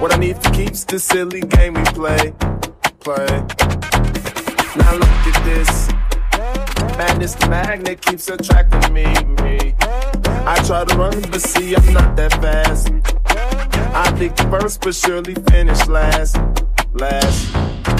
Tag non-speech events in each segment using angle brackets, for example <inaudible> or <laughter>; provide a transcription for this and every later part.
What I need to keeps this silly game we play. Play. Now look at this. Madness the magnet keeps attracting me, me. I try to run, but see, I'm not that fast. I think first, but surely finish last. Last.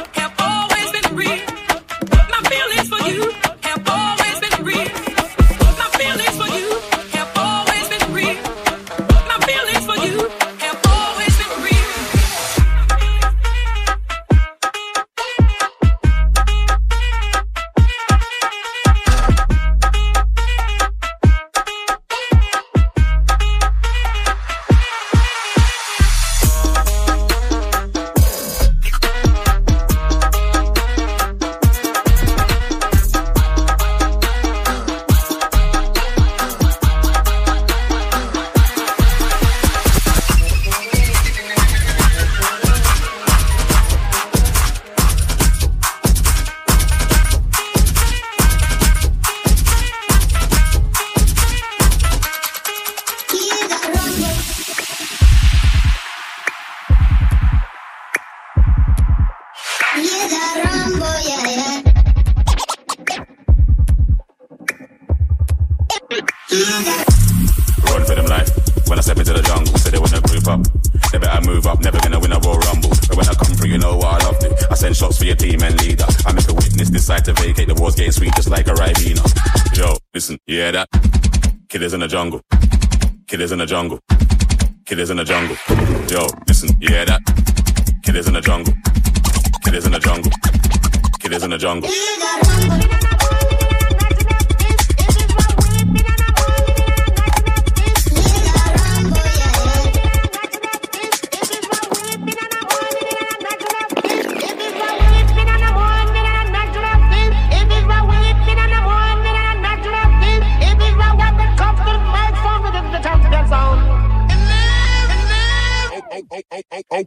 jungle.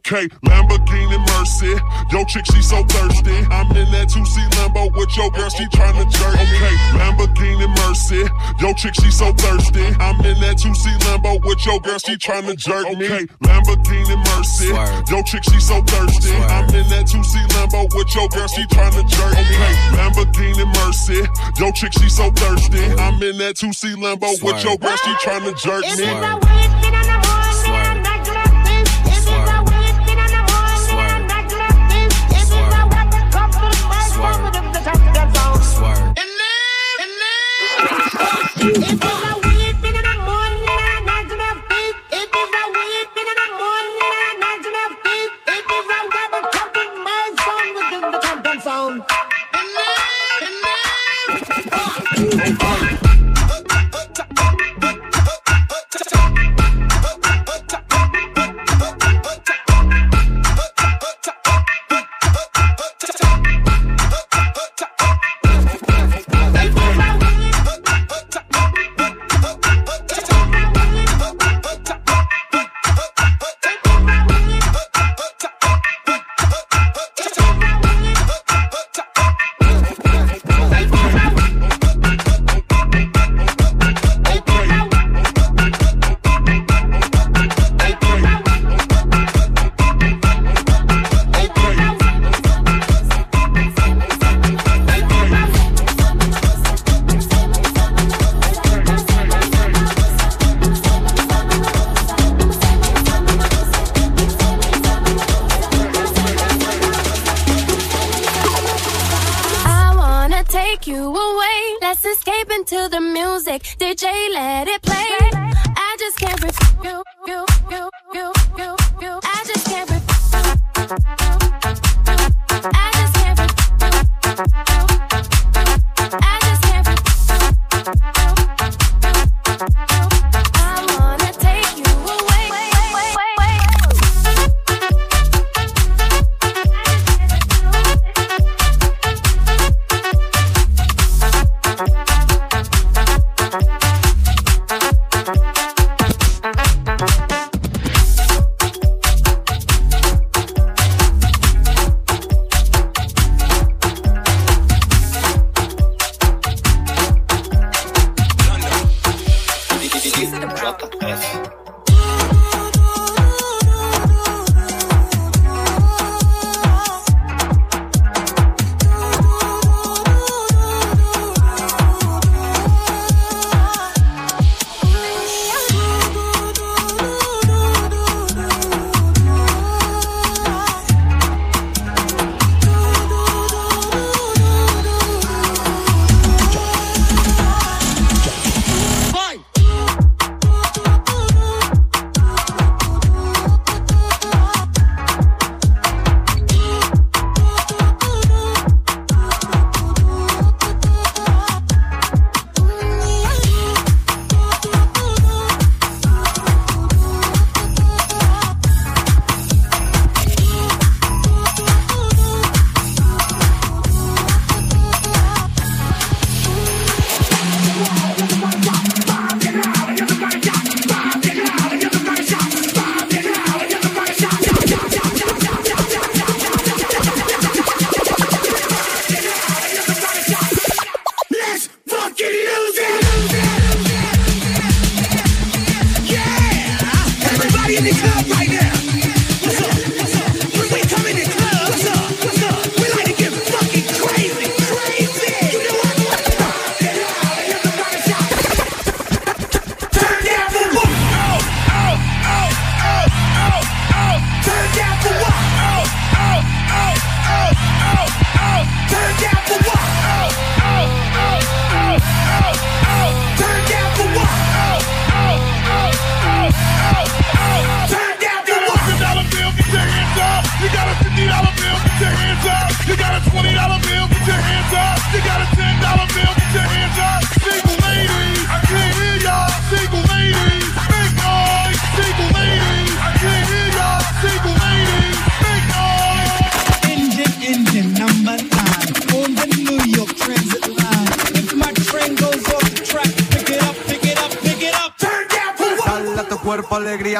okay. Lamborghini Mercy. Yo, chick, she so thirsty. I'm in that 2C limbo with your girl, she tryna jerk me. Okay. Lamborghini Mercy. Yo, chick, she so thirsty. I'm in that 2C limbo with your girl, she tryna jerk me. Okay. Lamborghini Mercy. Yo, chick, she so thirsty. I'm in that 2C limbo with your girl, she tryna jerk me. Okay. Lamborghini Mercy. Yo, chick, she so thirsty. I'm in that 2C limbo with your girl, she tryna jerk me.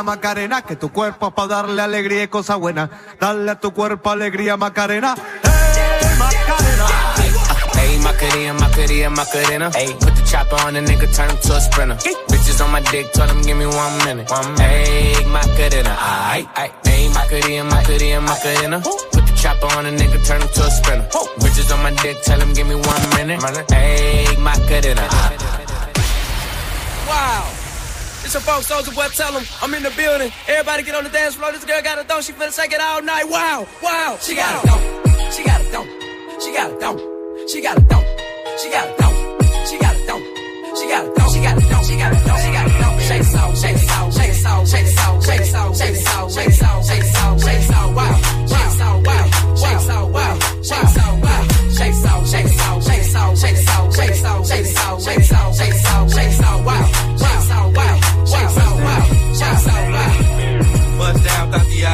Macarena, que tu cuerpo para darle alegría y cosa buena. Dale a tu cuerpo alegría Macarena. Hey Macarena. Hey Macarena, Macarena, put the chopper on the nigga, turn him to a sprinter. Bitches on my dick, told him give me one minute. One minute. Macarena, aight, aight. Ayy, Macarena, Macarena, Macarena. Put the chopper on a nigga, turn him to a sprinter. Bitches on my dick, tell him give me one minute. Macarena. Wow. It's your folks, Soulja Boy, tell them I'm in the building. Everybody get on the dance floor. This girl got a thong, she finna shake it all night. Wow, wow. She got a thong, she got a thong, she got a thong, she got a thong, she got a thong, she got a thong, she got a thong, she got a thong, she got a thong, she got a thong. Shake it out, shake it out, shake it out, shake it out, shake it out, shake it out, shake it out, shake it out, shake it out, wow, shake it out, wow, shake it out, wow, shake it out, wow, shake it out, shake it out, shake it out, shake it out, shake it out, shake it out, shake it out, shake it out, wow,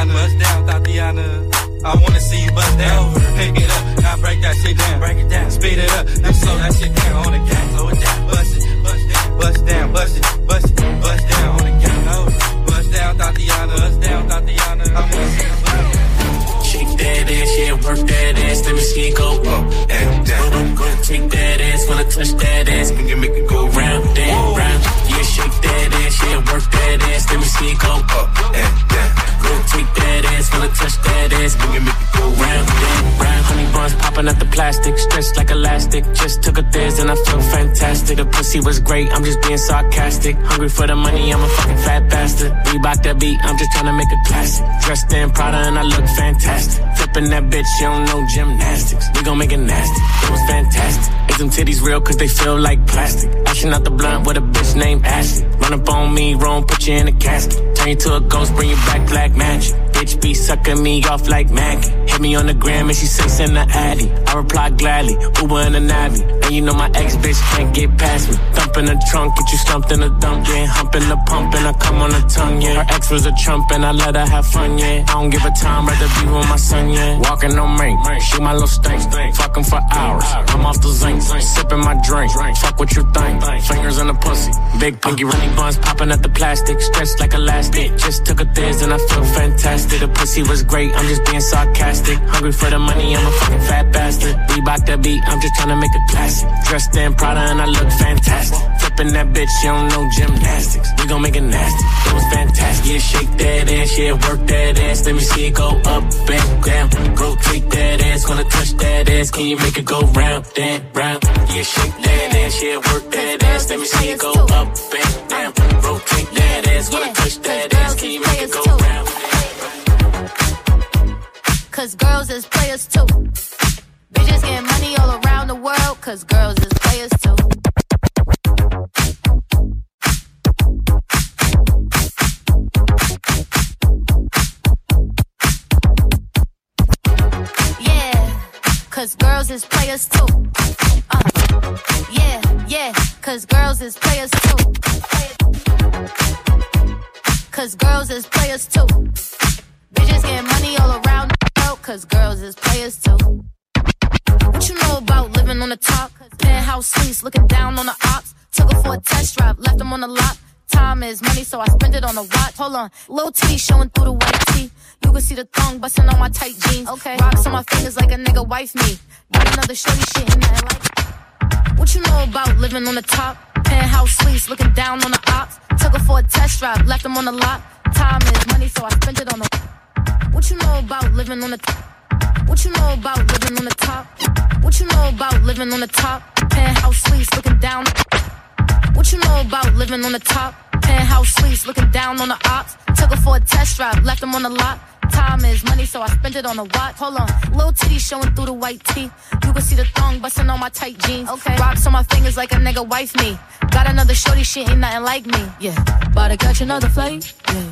Tatiana. Bust down, Tatiana. I wanna see you bust down. Pick it up, now break that shit down. Break it down, speed it up, now slow that shit down on the gang. Slow it down, bust it, bust down, bust down, bust it, bust it, bust down on the gang. Bust down, Tatiana. Bust down, Tatiana. I wanna see you bust down. Shake that ass, yeah, work that ass, let me see it go up and down. Go take that ass, wanna touch that ass, make it make it go round and round. Yeah, shake that ass, yeah, work that ass, let me see it go up and down. Go take that ass, wanna touch that ass, make it make it go round and round. Honey buns popping out the plastic, stretched like elastic. Just took a thiz and I feel fantastic. The pussy was great, I'm just being sarcastic. Hungry for the money, I'm a fucking fat bastard. Reebok that beat, I'm just trying to make a classic. Dressed in Prada and I look fantastic. Flipping that bitch, you don't know gymnastics. We gon' make it nasty. It was fantastic. Is them titties real cause they feel like plastic? Ashing out the blunt with a bitch named Ashley. Run up on me, wrong, put you in a casket. Turn you to a ghost, bring you back black magic. Bitch be sucking me off like Maggie. Hit me on the gram and she say in the addy. I reply gladly, Uber in the Navi. And you know my ex bitch can't get past me. Thump in the trunk, get you stumped in the dump, yeah. Hump in the pump and I come on the tongue, yeah. Her ex was a trump and I let her have fun, yeah. I don't give a time, rather be with my son, yeah. Walking on me, shoot my little stink. Fuck 'em for hours. I'm off the zinc, sipping my drink. Fuck what you think. Fingers in the pussy, big pinky runny buns popping at the plastic, stretched like elastic. Just took a thiz and I feel fantastic. The pussy was great, I'm just being sarcastic. Hungry for the money, I'm a fucking fat bastard. Reebok that beat, I'm just trying to make a classic. Dressed in Prada and I look fantastic. Flipping that bitch, you don't know gymnastics. We gon' make it nasty. It was fantastic. Yeah, shake that ass, yeah, work that ass. Let me see it go up and down. Go take that ass, wanna touch that ass. Can you make it go round and round? Yeah, shake that ass, yeah, work that ass. Let me see it go up and down. Rotate that ass, wanna touch that ass. Can you make it go round? Cause girls is players too. Bitches getting money all around the world, cause girls is players too. Yeah, cause girls is players too. Uh, yeah, yeah, cause girls is players too. Cause girls is players too. Bitches getting money all around world, cause girls is players too. What you know about living on the top? Penthouse suites, looking down on the ops. Took her for a test drive, left them on the lot. Time is money, so I spend it on a watch. Hold on, low T showing through the white tee. You can see the thong busting on my tight jeans. Okay, rocks on my fingers like a nigga wife me. Got another shorty shit in that like. What you know about living on the top? Penthouse suites, looking down on the ops. Took her for a test drive, left them on the lot. Time is money, so I spend it on the. What you know about living on the top? What you know about living on the top? What you know about living on the top? Penthouse suites, looking down. What you know about living on the top? Penthouse suites, looking down on the ops. Took her for a test drive, left them on the lot. Time is money, so I spent it on a watch. Hold on, little titty showing through the white tee. You can see the thong busting on my tight jeans. Okay, rocks on my fingers like a nigga wife me. Got another shorty, she ain't nothing like me. Yeah, about to catch another flight. Yeah,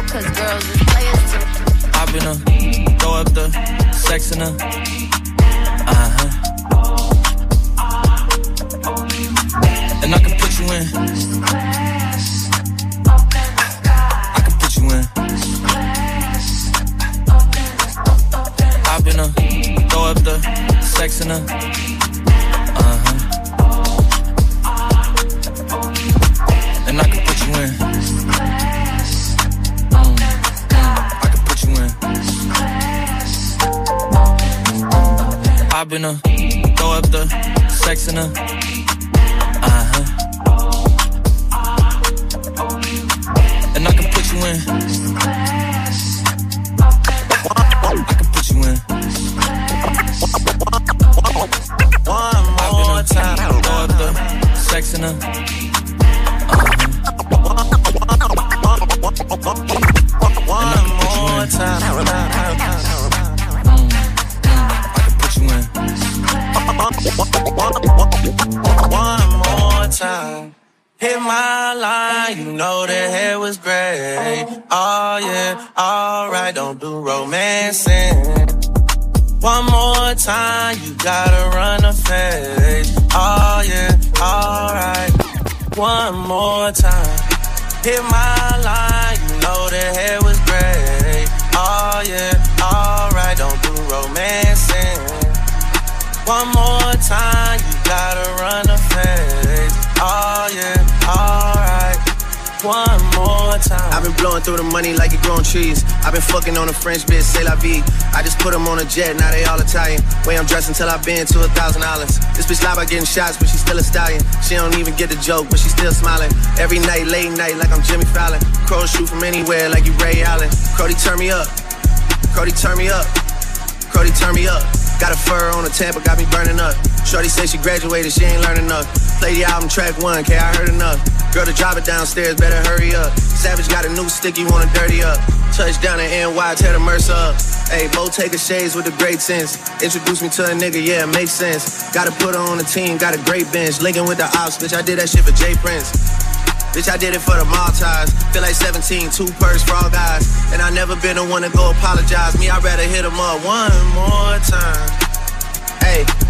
out, cause girls is players too. Throw up the sex in her. Uh huh. And I can put you in. I can put you in. Throw up the sex in her. Hop in her, throw up the sex in her. Uh huh. And I can put you in. I can put you in. One more time. Throw up the sex in her. Alright, don't do romancing. One more time, you gotta run a face. Oh yeah, alright. One more time. Hit my line, you know the hair was gray. Oh yeah, alright, don't do romancing. One more time, you gotta run a fade. Oh yeah, alright. One more time. I've been blowing through the money like it growing trees. I've been fucking on a French bitch, say la vie. I just put them on a jet, now they all Italian. Way I'm dressed until I've been to a thousand dollars. This bitch lie about getting shots, but she's still a stallion. She don't even get the joke, but she's still smiling. Every night, late night, like I'm Jimmy Fallon. Crow shoot from anywhere, like you Ray Allen. Crody, turn me up. Cody turn me up. Cody turn me up. Got a fur on the Tampa, got me burning up. Shorty say she graduated, she ain't learning enough. Play the album track one, K, I heard enough. Girl to drop it downstairs, better hurry up. Savage got a new stick, you wanna dirty up. Touchdown in NY, tear the Mercer up. Hey, Bo take a shades with a great sense. Introduce me to a nigga, yeah, it makes sense. Gotta put her on the team, got a great bench. Linking with the ops, bitch, I did that shit for Jay Prince. Bitch, I did it for the Maltese. Feel like 17, two purse all guys. And I never been the one to go apologize. Me, I'd rather hit him up one more time. Hey.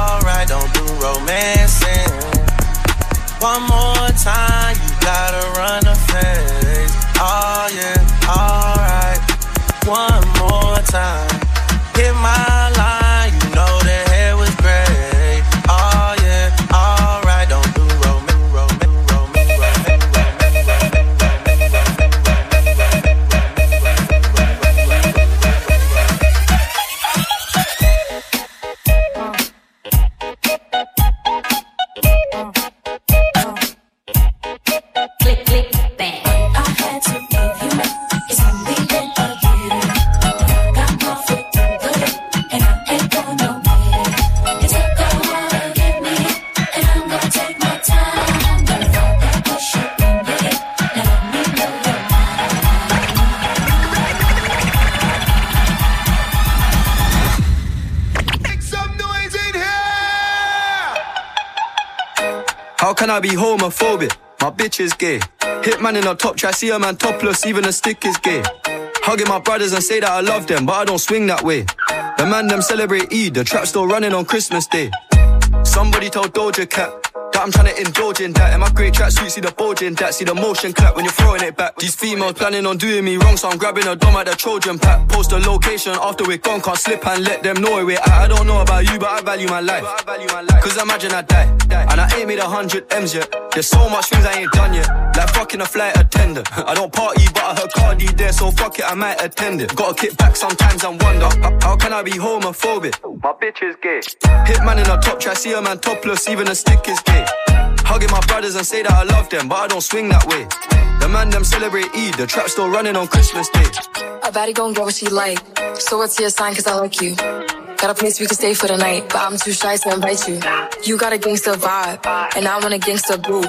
romancing. One more time, you gotta run a phase. Oh yeah, alright. One more time. Hit my bitch is gay. Hitman in a top try, see a man topless, even a stick is gay. Hugging my brothers and say that I love them, but I don't swing that way. The man them celebrate Eid, the trap still running on Christmas Day. Somebody told Doja Cat that I'm trying to indulge in that. And my great track suit, see the bulge in that. See the motion clap when you're throwing it back. These females planning on doing me wrong, so I'm grabbing a dome at the Trojan pack. Post a location after we're gone, can't slip and let them know we're at. I don't know about you, but I value my life. Cause imagine I die, and I ain't made a hundred M's yet. There's so much things I ain't done yet. Like fucking a flight attendant. <laughs> I don't party, but I heard Cardi there, so fuck it, I might attend it. Gotta kick back sometimes and wonder, how, how can I be homophobic? My bitch is gay. Hit Hitman in a top try, see a man topless, even a stick is gay. Hugging my brothers and say that I love them, but I don't swing that way. The man them celebrate Eid, the trap still running on Christmas Day. A baddie gon' get what she like. So what's your sign? Cause I like you. Got a place we can stay for the night, but I'm too shy to invite you. You got a gangster vibe, and I want a gangster boo.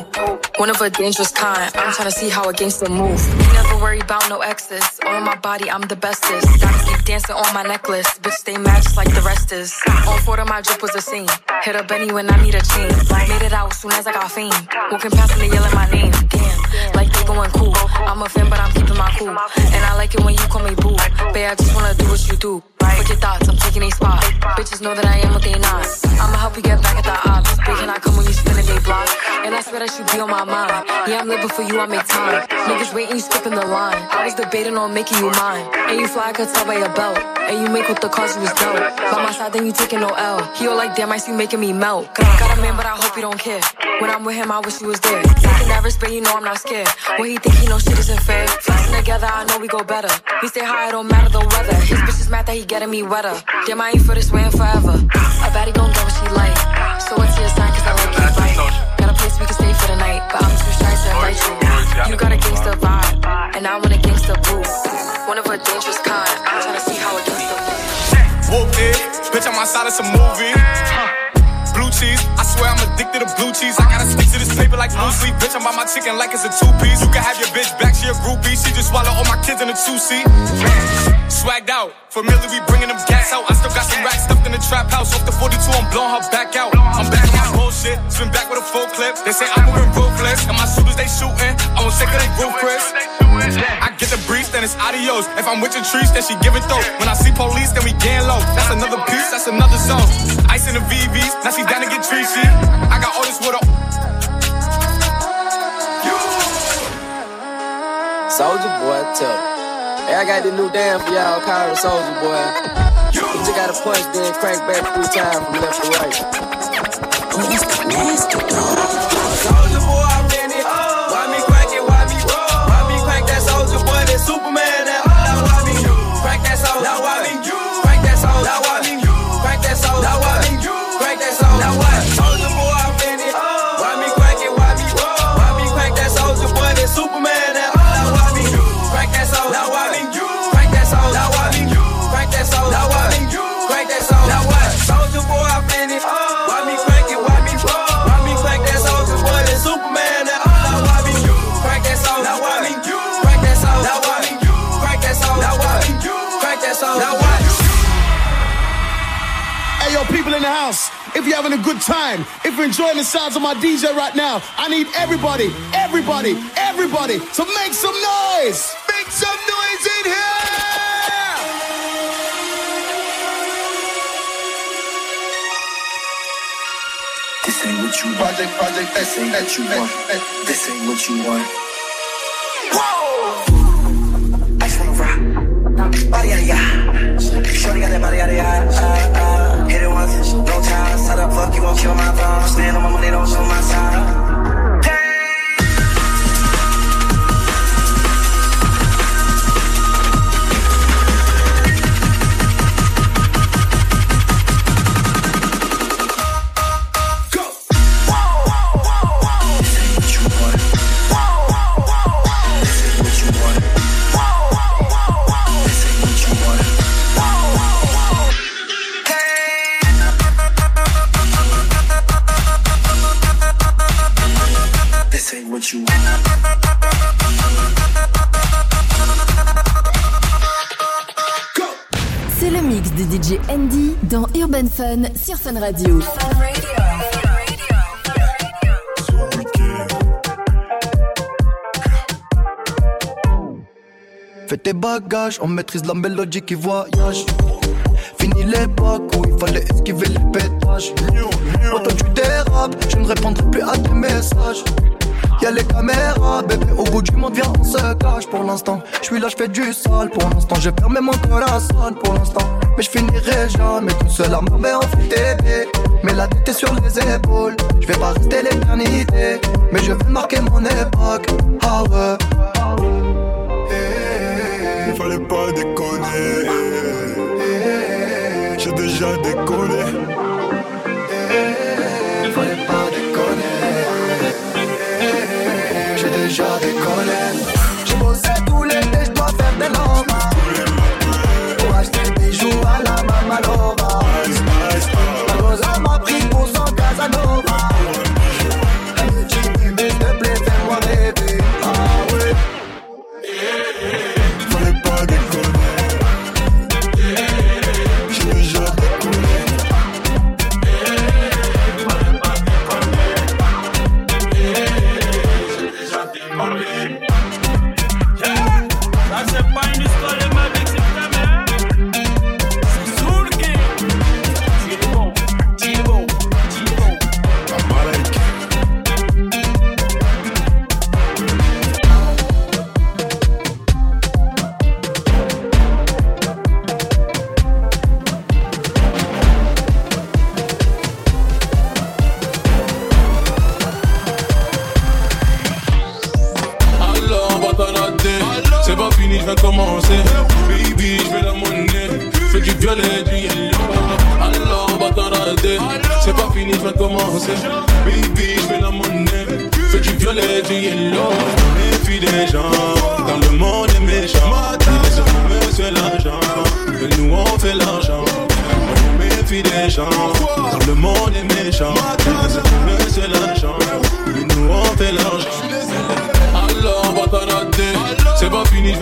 One of a dangerous kind. I'm trying to see how a gangster move. Never worry about no exes. On my body, I'm the bestest. Gotta keep dancing on my necklace. Bitch, stay just like the rest is. On four of my drip was a scene. Hit a Benny when I need a chain. Made it out soon as I got fame. Walking past me yelling my name. Damn, like going cool. I'm a fan, but I'm keeping my cool. And I like it when you call me boo. Babe, I just wanna do what you do. Fuck your thoughts, I'm taking a spot. Bitches know that I am what they not. I you be on my mind. Yeah, I'm living for you, I make time. Niggas waiting, you skipping the line. I was debating on making you mine. And you fly, I could tell by your belt. And you make with the cause you was dope. By my side, then you taking no L. He all like, damn, I see you making me melt. Got a man, but I hope you don't care. When I'm with him, I wish you was there. Taking that risk, but you know I'm not scared. When he think he know shit isn't fair. Flexing together, I know we go better. We stay high, it don't matter the weather. His bitch is mad that he getting me wetter. Damn, I ain't for this way forever. A baddie gon' get what she like. So what's your sign? Cause I like you right. A place we can stay for the night, but I'm too shy to invite you. You got a gangster vibe, and I want a gangster boo. One of a dangerous kind. I'm trying to see how a gangster moves. Whoop it, bitch, I'm outside of some movie. Blue cheese, I swear I'm addicted to blue cheese. I gotta stick to this paper like blue sleep. Bitch, I'm by my chicken like it's a two piece. You can have your bitch back, she a groupie. She just swallow all my kids in a two seat. Swagged out, familiar, we bringing them gas out. I still got some racks stuffed in the trap house. Off the 42, I'm blowing her back out. I'm back on my bullshit, spin back with a full clip. They say I'm moving ruthless, and my shooters they shooting. I won't take it, they roof, Chris. I get the breeze, then it's adios. If I'm with your trees, then she give it though. When I see police, then we gang low. That's another piece, that's another zone. Ice in the VVs, now she down to get treachy. I got all this with a. Soulja Boy, tell Hey, I got this new dance for y'all the Soulja Boy. You just gotta punch, then crank back three times from left to right. You're having a good time, if you're enjoying the sounds of my DJ right now, I need everybody, everybody, everybody to make some noise. Make some noise in here! This ain't what you want. Project, project, this ain't that you want. This ain't what you want. Whoa! Ice on rock. Yada yada. Shorty got that body yada won't kill my vibe. Stand on my money, don't show my Sur Radio. Fais tes bagages, on maîtrise la mélodie qui voyage. Fini l'époque où il fallait esquiver les pétages. Autant tu dérapes, je ne répondrai plus à tes messages. Y'a les caméras, bébé, au bout du monde, viens, on se cache pour l'instant. Je suis là, je fais du sale pour l'instant. J'ai fermé mon corazon pour l'instant. Mais je finirai jamais tout seul à m'en en FTP. Mais la tête est sur les épaules. Je vais pas rester l'éternité. Mais je vais marquer mon époque. Ah ouais. Il fallait pas déconner. J'ai déjà déconné.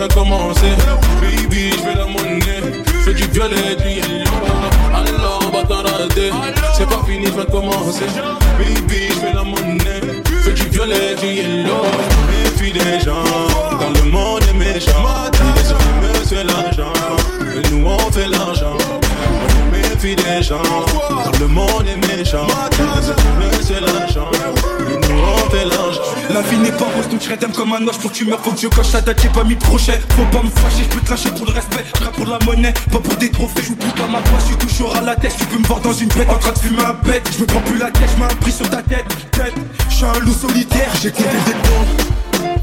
Vais commencer. Baby, je vais la monnaie. Fais du violet, du yellow. Alors, on va t'en rater. C'est pas fini, je vais commencer. Baby, je vais la monnaie. Fais du violet, du yellow. Méfie des gens. Quand le monde est méchant. Les hommes, c'est l'argent. Et nous, on fait l'argent. Méfie des gens. Quand le monde est méchant. Hommes, c'est l'argent. Et La vie n'est pas rose, donc je comme un ange pour que tu meurs, faut que je coche ta date, j'ai pas mis crochet. Faut pas me fâcher, je peux te lâcher pour le respect, je pour la monnaie, pas pour des trophées, je pas ma poche, je toujours à la tête, tu peux me voir dans une bête en train de fumer un bête, je me prends plus la tête, je mets un prix sur ta tête, tête, je suis un loup solitaire, j'ai compté des points.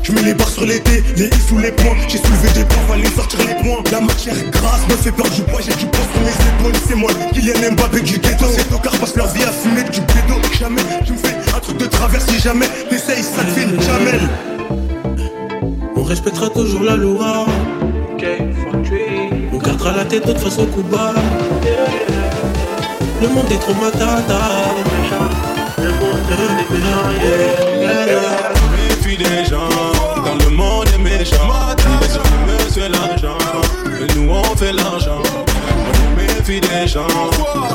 Je mets les barres sur les dés, les i sous les points J'ai soulevé des points, fallait sortir les points. La matière grasse me fait perdre du poids J'ai du poids sur mes épaules, c'est moi Kylian Mbappé du ghetto. C'est au car passe leur vie à fumer du bédo Jamais tu me fais un truc de travers si jamais T'essayes, ça te file jamais. On respectera toujours la loi. On gardera la tête de toute façon coup bas. Le monde est trop matata. Le monde est méchant, yeah, yeah, yeah. Le monde est méchant. Les c'est l'argent. Nous, on fait l'argent. On méfie des gens.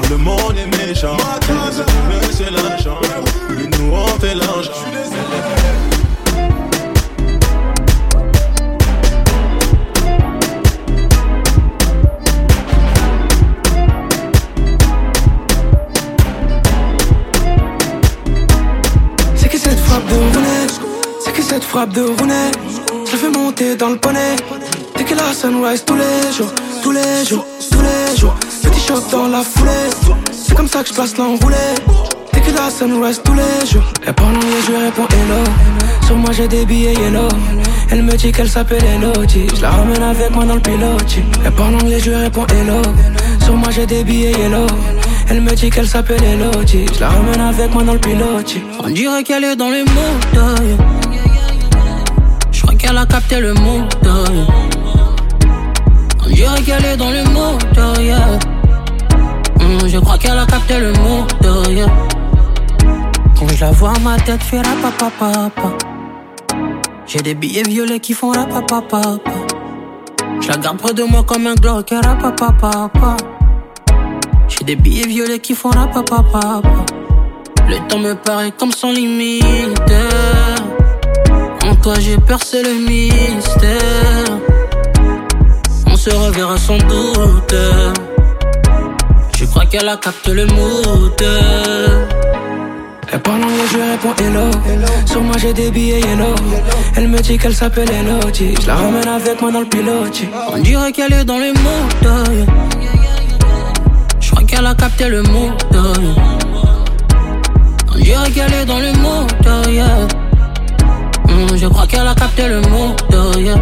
Le monde est méchant. Les c'est l'argent. Nous, on fait l'argent. C'est que cette frappe de Rooney C'est que cette frappe de Rooney Je fais monter dans le poney. Dès que la sunrise tous les jours Tous les jours, tous les jours. Petit shot dans la foulée. C'est comme ça que je passe l'enroulé. Dès que la sunrise tous les jours. Elle parle anglais je réponds hello. Sur moi j'ai des billets yellow. Elle me dit qu'elle s'appelle Elodie. Je la ramène avec moi dans le pilote. Elle parle anglais je réponds hello. Sur moi j'ai des billets yellow. Elle me dit qu'elle s'appelle Elodie. Je la ramène avec moi dans le pilote. On dirait qu'elle est dans les mots Qu'elle a capté le mot On dirait qu'elle est dans les mots yeah. Hum, Je crois qu'elle a capté le mot yeah. Quand je la vois ma tête fait la papa papa J'ai des billets violets qui font la papa papa Je la garde près de moi comme un Glock et la papa papa j'ai des billets violets qui font la papa papa. Le temps me paraît comme sans limite. Toi j'ai percé le mystère. On se reverra sans doute. Je crois qu'elle a capté le mood. Elle parle anglais, je réponds hello. Sur moi j'ai des billets yellow. Elle me dit qu'elle s'appelle Elodie. Je la ramène avec moi dans le pilote. On dirait qu'elle est dans les mots. Je crois qu'elle a capté le mot On dirait qu'elle est dans le yeah. Hum, Je crois qu'elle a capté le mot yeah.